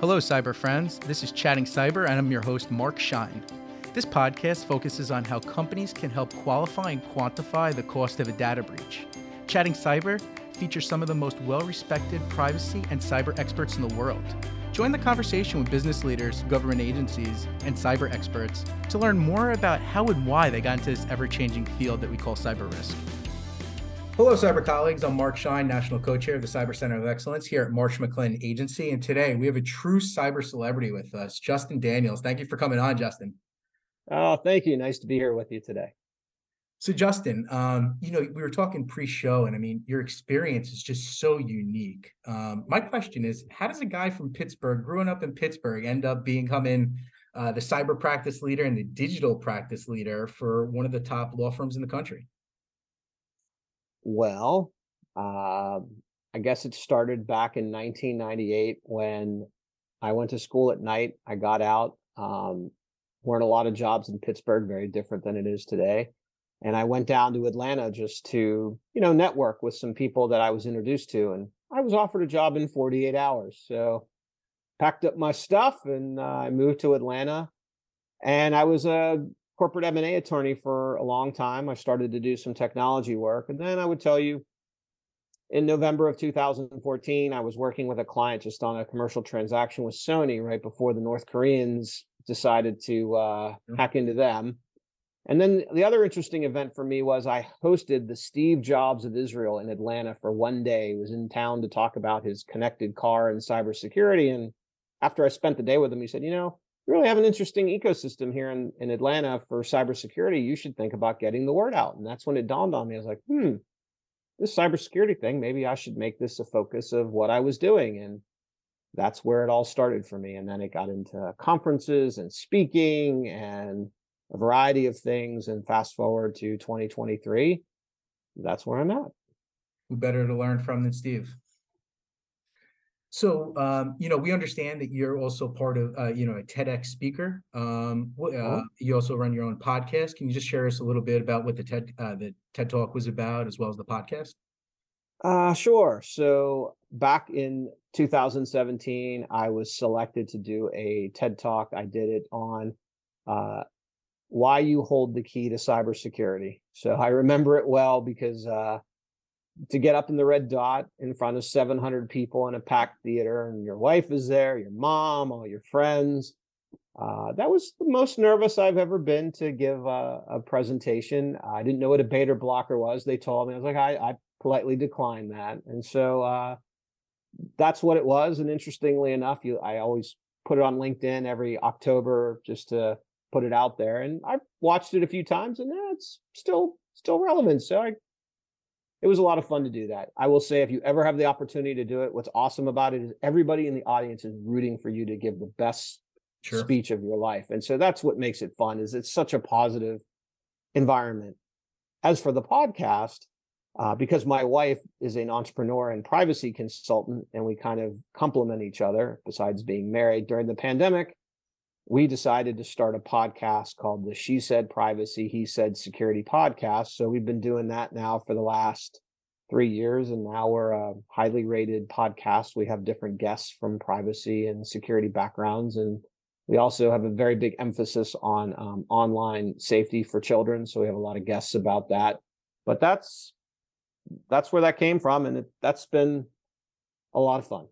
Hello, cyber friends. This is Chattinn Cyber, and I'm your host, Marc Schein. This podcast focuses on how companies can help qualify and quantify the cost of a data breach. Chattinn Cyber features some of the most well respected privacy and cyber experts in the world. Join the conversation with business leaders, government agencies, and cyber experts to learn more about how and why they got into this ever changing field that we call cyber risk. Hello, cyber colleagues. I'm Marc Schein, National Co-Chair of the Cyber Center of Excellence here at Marsh McLennan Agency. And today we have a true cyber celebrity with us, Justin Daniels. Thank you for coming on, Justin. Oh, thank you. Nice to be here with you today. So, Justin, um, you know, we were talking pre-show, and I mean, your experience is just so unique. Um, my question is, how does a guy from Pittsburgh, growing up in Pittsburgh, end up becoming uh, the cyber practice leader and the digital practice leader for one of the top law firms in the country? Well, uh, I guess it started back in 1998 when I went to school at night. I got out. Um, weren't a lot of jobs in Pittsburgh, very different than it is today. And I went down to Atlanta just to, you know, network with some people that I was introduced to. And I was offered a job in 48 hours. So packed up my stuff and uh, I moved to Atlanta. And I was a corporate M&A attorney for a long time. I started to do some technology work. And then I would tell you in November of 2014, I was working with a client just on a commercial transaction with Sony right before the North Koreans decided to uh, mm-hmm. hack into them. And then the other interesting event for me was I hosted the Steve Jobs of Israel in Atlanta for one day. He was in town to talk about his connected car and cybersecurity. And after I spent the day with him, he said, you know, really have an interesting ecosystem here in, in Atlanta for cybersecurity. You should think about getting the word out. And that's when it dawned on me. I was like, hmm, this cybersecurity thing, maybe I should make this a focus of what I was doing. And that's where it all started for me. And then it got into conferences and speaking and a variety of things. And fast forward to 2023, that's where I'm at. Who better to learn from than Steve? So, um, you know, we understand that you're also part of, uh, you know, a TEDx speaker. Um, uh, oh. You also run your own podcast. Can you just share us a little bit about what the TED uh, the TED Talk was about, as well as the podcast? Uh, sure. So back in 2017, I was selected to do a TED Talk. I did it on uh, why you hold the key to cybersecurity. So I remember it well because uh, to get up in the red dot in front of 700 people in a packed theater and your wife is there your mom all your friends. Uh, that was the most nervous i've ever been to give a, a, presentation. I didn't know what a beta blocker was. They told me i was like i, I politely declined that. And so uh, that's what it was. And interestingly enough you i always put it on linkedin every october just to put it out there. And i've watched it a few times and yeah, it's still still relevant. So i it was a lot of fun to do that. I will say, if you ever have the opportunity to do it, what's awesome about it is everybody in the audience is rooting for you to give the best sure. speech of your life, and so that's what makes it fun. Is it's such a positive environment. As for the podcast, uh, because my wife is an entrepreneur and privacy consultant, and we kind of complement each other. Besides being married during the pandemic, we decided to start a podcast called the She Said Privacy, He Said Security podcast. So we've been doing that now for the last three years, and now we're a highly rated podcast. We have different guests from privacy and security backgrounds, and we also have a very big emphasis on um, online safety for children. So we have a lot of guests about that. But that's that's where that came from, and it, that's been a lot of fun.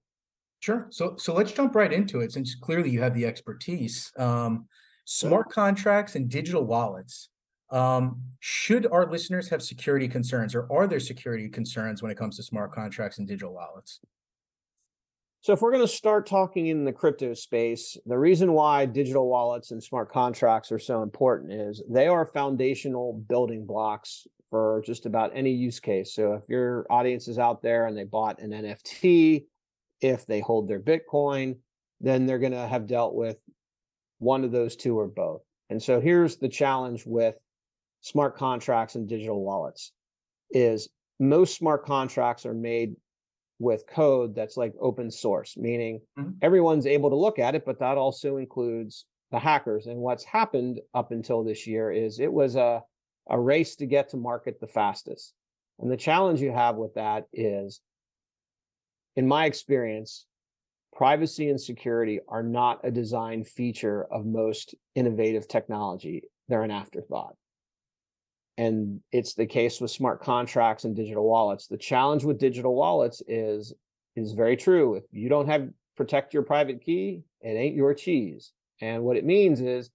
Sure. So so let's jump right into it since clearly you have the expertise. Um, smart contracts and digital wallets. Um, should our listeners have security concerns or are there security concerns when it comes to smart contracts and digital wallets? So if we're going to start talking in the crypto space, the reason why digital wallets and smart contracts are so important is they are foundational building blocks for just about any use case. So if your audience is out there and they bought an NFT if they hold their Bitcoin, then they're going to have dealt with one of those two or both. And so here's the challenge with smart contracts and digital wallets is most smart contracts are made with code that's like open source, meaning mm-hmm. everyone's able to look at it, but that also includes the hackers. And what's happened up until this year is it was a, a race to get to market the fastest. And the challenge you have with that is in my experience, privacy and security are not a design feature of most innovative technology. They're an afterthought. And it's the case with smart contracts and digital wallets. The challenge with digital wallets is is very true. If you don't have protect your private key, it ain't your cheese. And what it means is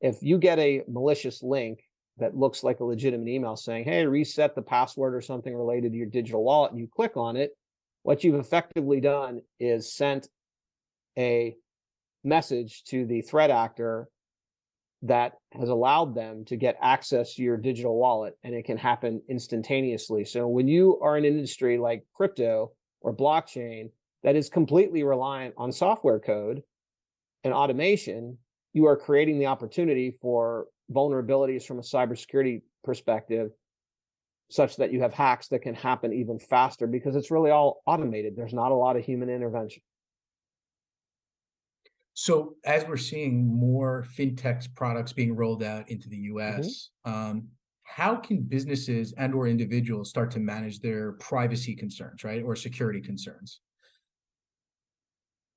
if you get a malicious link that looks like a legitimate email saying, hey, reset the password or something related to your digital wallet, and you click on it, what you've effectively done is sent a message to the threat actor that has allowed them to get access to your digital wallet and it can happen instantaneously. So when you are in an industry like crypto or blockchain that is completely reliant on software code and automation, you are creating the opportunity for vulnerabilities from a cybersecurity perspective such that you have hacks that can happen even faster because it's really all automated. There's not a lot of human intervention. So as we're seeing more fintech products being rolled out into the US, mm-hmm. um, how can businesses and or individuals start to manage their privacy concerns, right, or security concerns?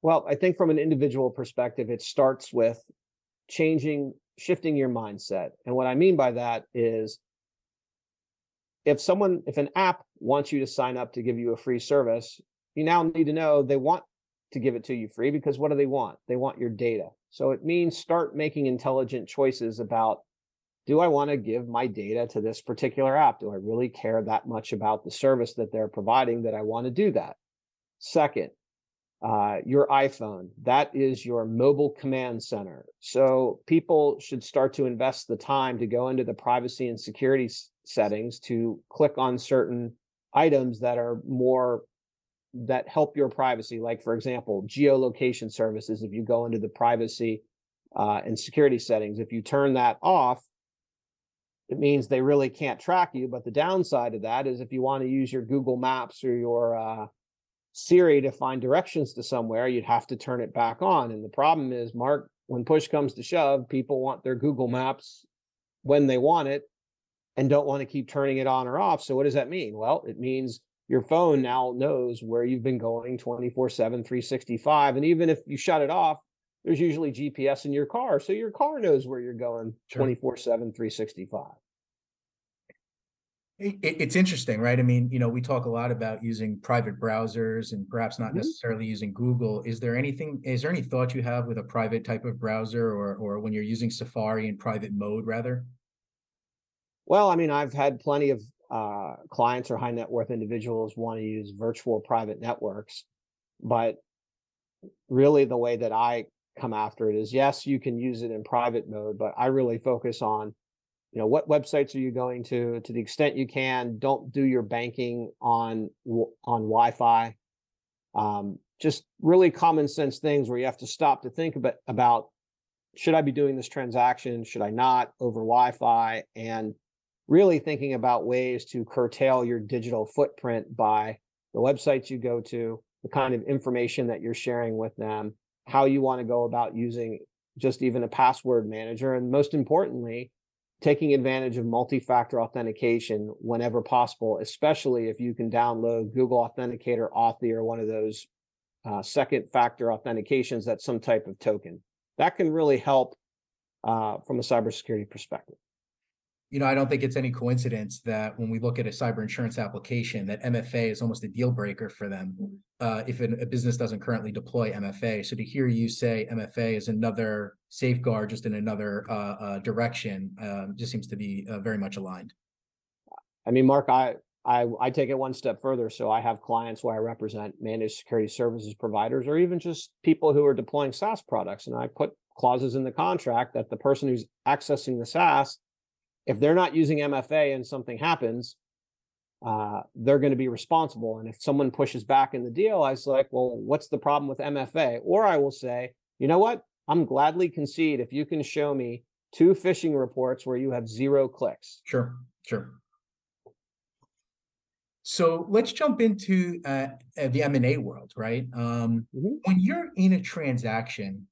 Well, I think from an individual perspective, it starts with changing, shifting your mindset. And what I mean by that is if someone, if an app wants you to sign up to give you a free service, you now need to know they want to give it to you free because what do they want? They want your data. So it means start making intelligent choices about do I want to give my data to this particular app? Do I really care that much about the service that they're providing that I want to do that? Second, uh, your iPhone, that is your mobile command center. So people should start to invest the time to go into the privacy and security settings to click on certain items that are more that help your privacy. Like for example, geolocation services. If you go into the privacy uh, and security settings, if you turn that off, it means they really can't track you. But the downside of that is if you want to use your Google Maps or your uh, Siri to find directions to somewhere, you'd have to turn it back on. And the problem is, Marc, when push comes to shove, people want their Google Maps when they want it and don't want to keep turning it on or off. So, what does that mean? Well, it means your phone now knows where you've been going 24 7, 365. And even if you shut it off, there's usually GPS in your car. So your car knows where you're going 24 7, 365 it's interesting, right? I mean, you know, we talk a lot about using private browsers and perhaps not mm-hmm. necessarily using Google. Is there anything, is there any thought you have with a private type of browser or, or when you're using Safari in private mode rather? Well, I mean, I've had plenty of uh, clients or high net worth individuals want to use virtual private networks, but really the way that I come after it is yes, you can use it in private mode, but I really focus on you know what websites are you going to to the extent you can don't do your banking on on wi-fi. Um, just really common sense things where you have to stop to think about about should i be doing this transaction should i not over wi-fi and really thinking about ways to curtail your digital footprint by the websites you go to the kind of information that you're sharing with them how you want to go about using just even a password manager and most importantly taking advantage of multi-factor authentication whenever possible, especially if you can download Google Authenticator, Authy, or one of those uh, second factor authentications that's some type of token. That can really help uh, from a cybersecurity perspective you know, I don't think it's any coincidence that when we look at a cyber insurance application, that MFA is almost a deal breaker for them uh, if a business doesn't currently deploy MFA. So to hear you say MFA is another safeguard, just in another uh, uh, direction, um, just seems to be uh, very much aligned. I mean, Marc, I, I I take it one step further. So I have clients where I represent managed security services providers, or even just people who are deploying SaaS products, and I put clauses in the contract that the person who's accessing the SaaS if they're not using MFA and something happens, uh, they're going to be responsible. And if someone pushes back in the deal, I was like, well, what's the problem with MFA? Or I will say, you know what? I'm gladly concede if you can show me two phishing reports where you have zero clicks. Sure, sure. So let's jump into uh, the M&A world, right? Um, mm-hmm. When you're in a transaction,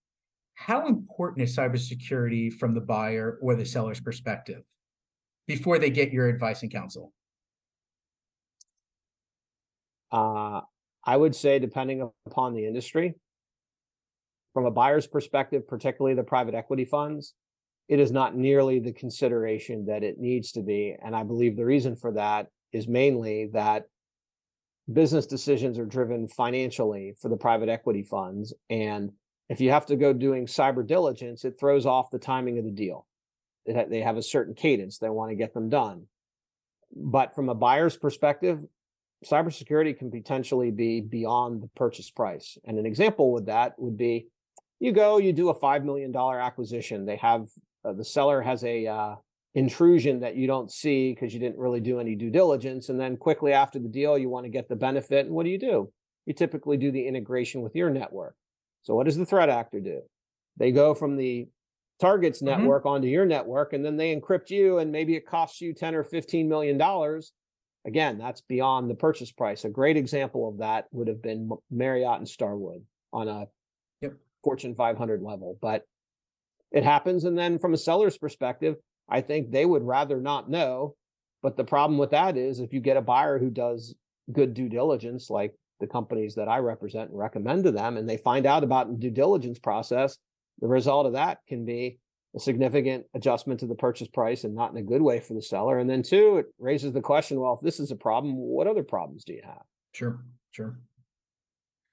how important is cybersecurity from the buyer or the seller's perspective? Before they get your advice and counsel? Uh, I would say, depending upon the industry, from a buyer's perspective, particularly the private equity funds, it is not nearly the consideration that it needs to be. And I believe the reason for that is mainly that business decisions are driven financially for the private equity funds. And if you have to go doing cyber diligence, it throws off the timing of the deal. They have a certain cadence, they want to get them done. But from a buyer's perspective, cybersecurity can potentially be beyond the purchase price. And an example with that would be you go, you do a $5 million acquisition. They have uh, the seller has a uh, intrusion that you don't see because you didn't really do any due diligence. And then quickly after the deal, you want to get the benefit. And what do you do? You typically do the integration with your network. So what does the threat actor do? They go from the target's mm-hmm. network onto your network, and then they encrypt you, and maybe it costs you 10 or 15 million dollars. Again, that's beyond the purchase price. A great example of that would have been Marriott and Starwood on a yep. Fortune 500 level. But it happens. And then from a seller's perspective, I think they would rather not know. But the problem with that is if you get a buyer who does good due diligence, like the companies that I represent and recommend to them, and they find out about the due diligence process, the result of that can be a significant adjustment to the purchase price and not in a good way for the seller. And then two, it raises the question, well, if this is a problem, what other problems do you have? Sure, sure.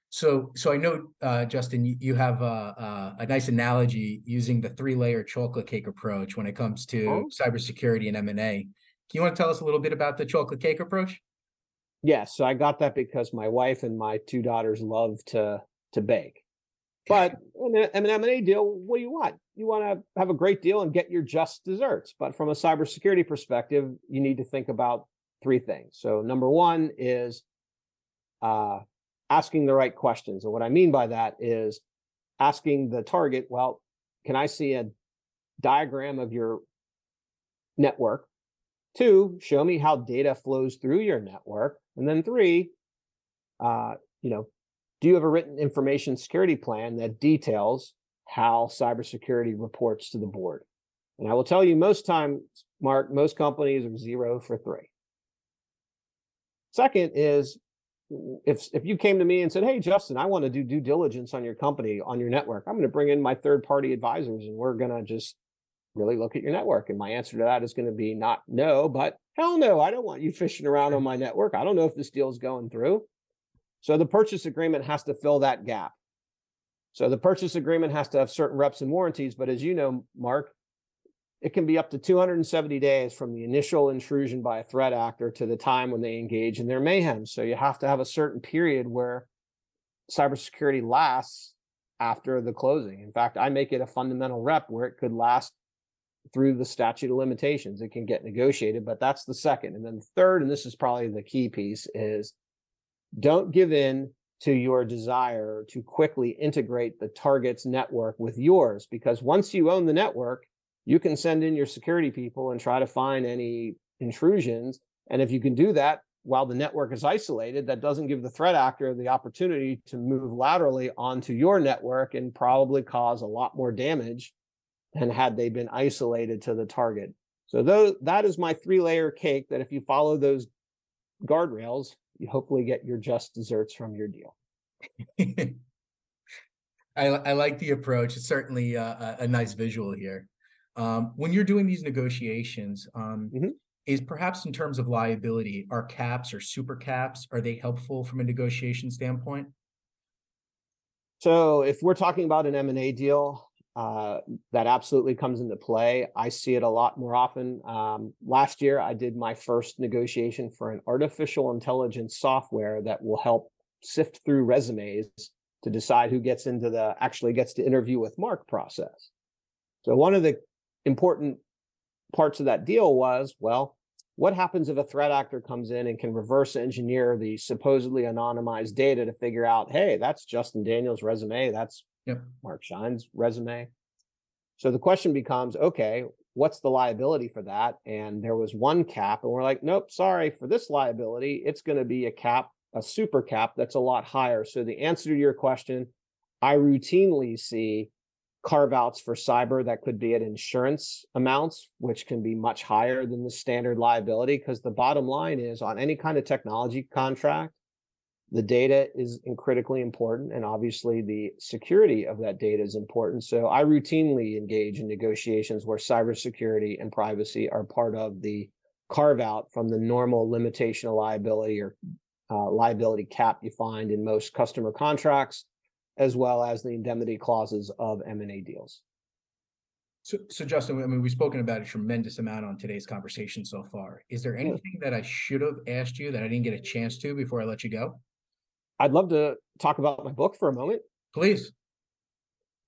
So, so I know, uh, Justin, you, you have a, a, a, nice analogy using the three-layer chocolate cake approach when it comes to oh. cybersecurity and M and A. Can you want to tell us a little bit about the chocolate cake approach? Yes, so I got that because my wife and my two daughters love to to bake. But in an M&A deal, what do you want? You want to have a great deal and get your just desserts. But from a cybersecurity perspective, you need to think about three things. So number one is uh, asking the right questions. And what I mean by that is asking the target, well, can I see a diagram of your network? Two, show me how data flows through your network. And then three, uh, you know, do you have a written information security plan that details how cybersecurity reports to the board? And I will tell you, most times, Marc, most companies are zero for three. Second is if if you came to me and said, "Hey, Justin, I want to do due diligence on your company, on your network. I'm going to bring in my third party advisors, and we're going to just really look at your network." And my answer to that is going to be not no, but hell no. I don't want you fishing around on my network. I don't know if this deal is going through. So the purchase agreement has to fill that gap. So the purchase agreement has to have certain reps and warranties, but as you know, Marc, it can be up to 270 days from the initial intrusion by a threat actor to the time when they engage in their mayhem. So you have to have a certain period where cybersecurity lasts after the closing. In fact, I make it a fundamental rep where it could last through the statute of limitations. It can get negotiated, but that's the second. And then third, and this is probably the key piece, is don't give in to your desire to quickly integrate the target's network with yours, because once you own the network, you can send in your security people and try to find any intrusions. And if you can do that while the network is isolated, that doesn't give the threat actor the opportunity to move laterally onto your network and probably cause a lot more damage than had they been isolated to the target. So that is my three layer cake that if you follow those guardrails, you hopefully get your just desserts from your deal. I, I like the approach. It's certainly a, a nice visual here. Um, when you're doing these negotiations, um, mm-hmm. is perhaps in terms of liability, are caps or super caps, are they helpful from a negotiation standpoint? So if we're talking about an M&A deal, uh, that absolutely comes into play. I see it a lot more often. Um, last year, I did my first negotiation for an artificial intelligence software that will help sift through resumes to decide who gets into the actually gets to interview with Mark process. So one of the important parts of that deal was well, what happens if a threat actor comes in and can reverse engineer the supposedly anonymized data to figure out, hey, that's Justin Daniels' resume, that's yep. Marc Schein's resume. So the question becomes, okay, what's the liability for that? And there was one cap, and we're like, nope, sorry, for this liability, it's going to be a cap, a super cap that's a lot higher. So the answer to your question, I routinely see carve outs for cyber that could be at insurance amounts, which can be much higher than the standard liability. Because the bottom line is on any kind of technology contract, the data is critically important and obviously the security of that data is important so i routinely engage in negotiations where cybersecurity and privacy are part of the carve out from the normal limitation of liability or uh, liability cap you find in most customer contracts as well as the indemnity clauses of m&a deals so, so Justin, I mean, we've spoken about a tremendous amount on today's conversation so far. Is there anything that I should have asked you that I didn't get a chance to before I let you go? I'd love to talk about my book for a moment. Please.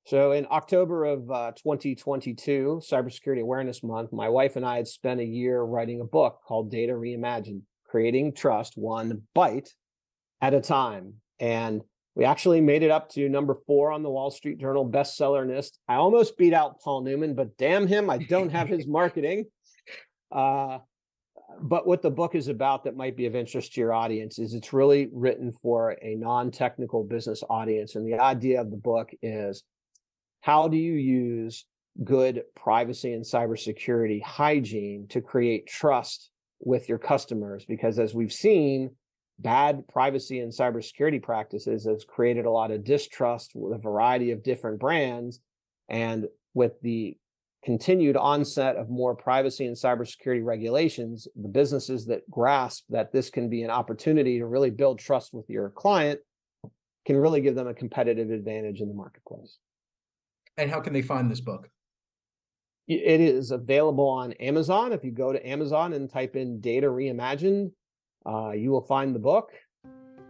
So, in October of uh, 2022, Cybersecurity Awareness Month, my wife and I had spent a year writing a book called Data Reimagined Creating Trust One Byte at a Time. And we actually made it up to number four on the Wall Street Journal bestseller list. I almost beat out Paul Newman, but damn him, I don't have his marketing. Uh, but what the book is about that might be of interest to your audience is it's really written for a non-technical business audience and the idea of the book is how do you use good privacy and cybersecurity hygiene to create trust with your customers? Because as we've seen bad privacy and cybersecurity practices has created a lot of distrust with a variety of different brands and with the continued onset of more privacy and cybersecurity regulations, the businesses that grasp that this can be an opportunity to really build trust with your client can really give them a competitive advantage in the marketplace. And how can they find this book? It is available on Amazon. If you go to Amazon and type in Data Reimagined, uh, you will find the book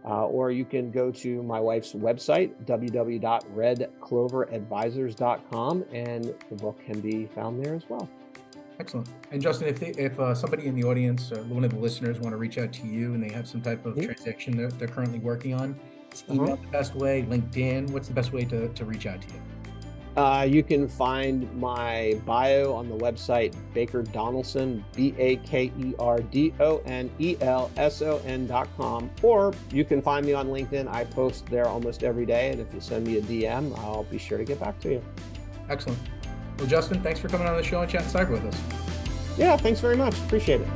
uh, or you can go to my wife's website, www.redcloveradvisors.com, and the book can be found there as well. Excellent. And Justin, if they, if uh, somebody in the audience, or one of the listeners, want to reach out to you and they have some type of mm-hmm. transaction that they're currently working on, email uh-huh. the best way, LinkedIn. What's the best way to, to reach out to you? Uh, you can find my bio on the website Baker Donelson, B A K E R D O N E L S O N dot com, or you can find me on LinkedIn. I post there almost every day, and if you send me a DM, I'll be sure to get back to you. Excellent. Well, Justin, thanks for coming on the show and chatting cyber with us. Yeah, thanks very much. Appreciate it.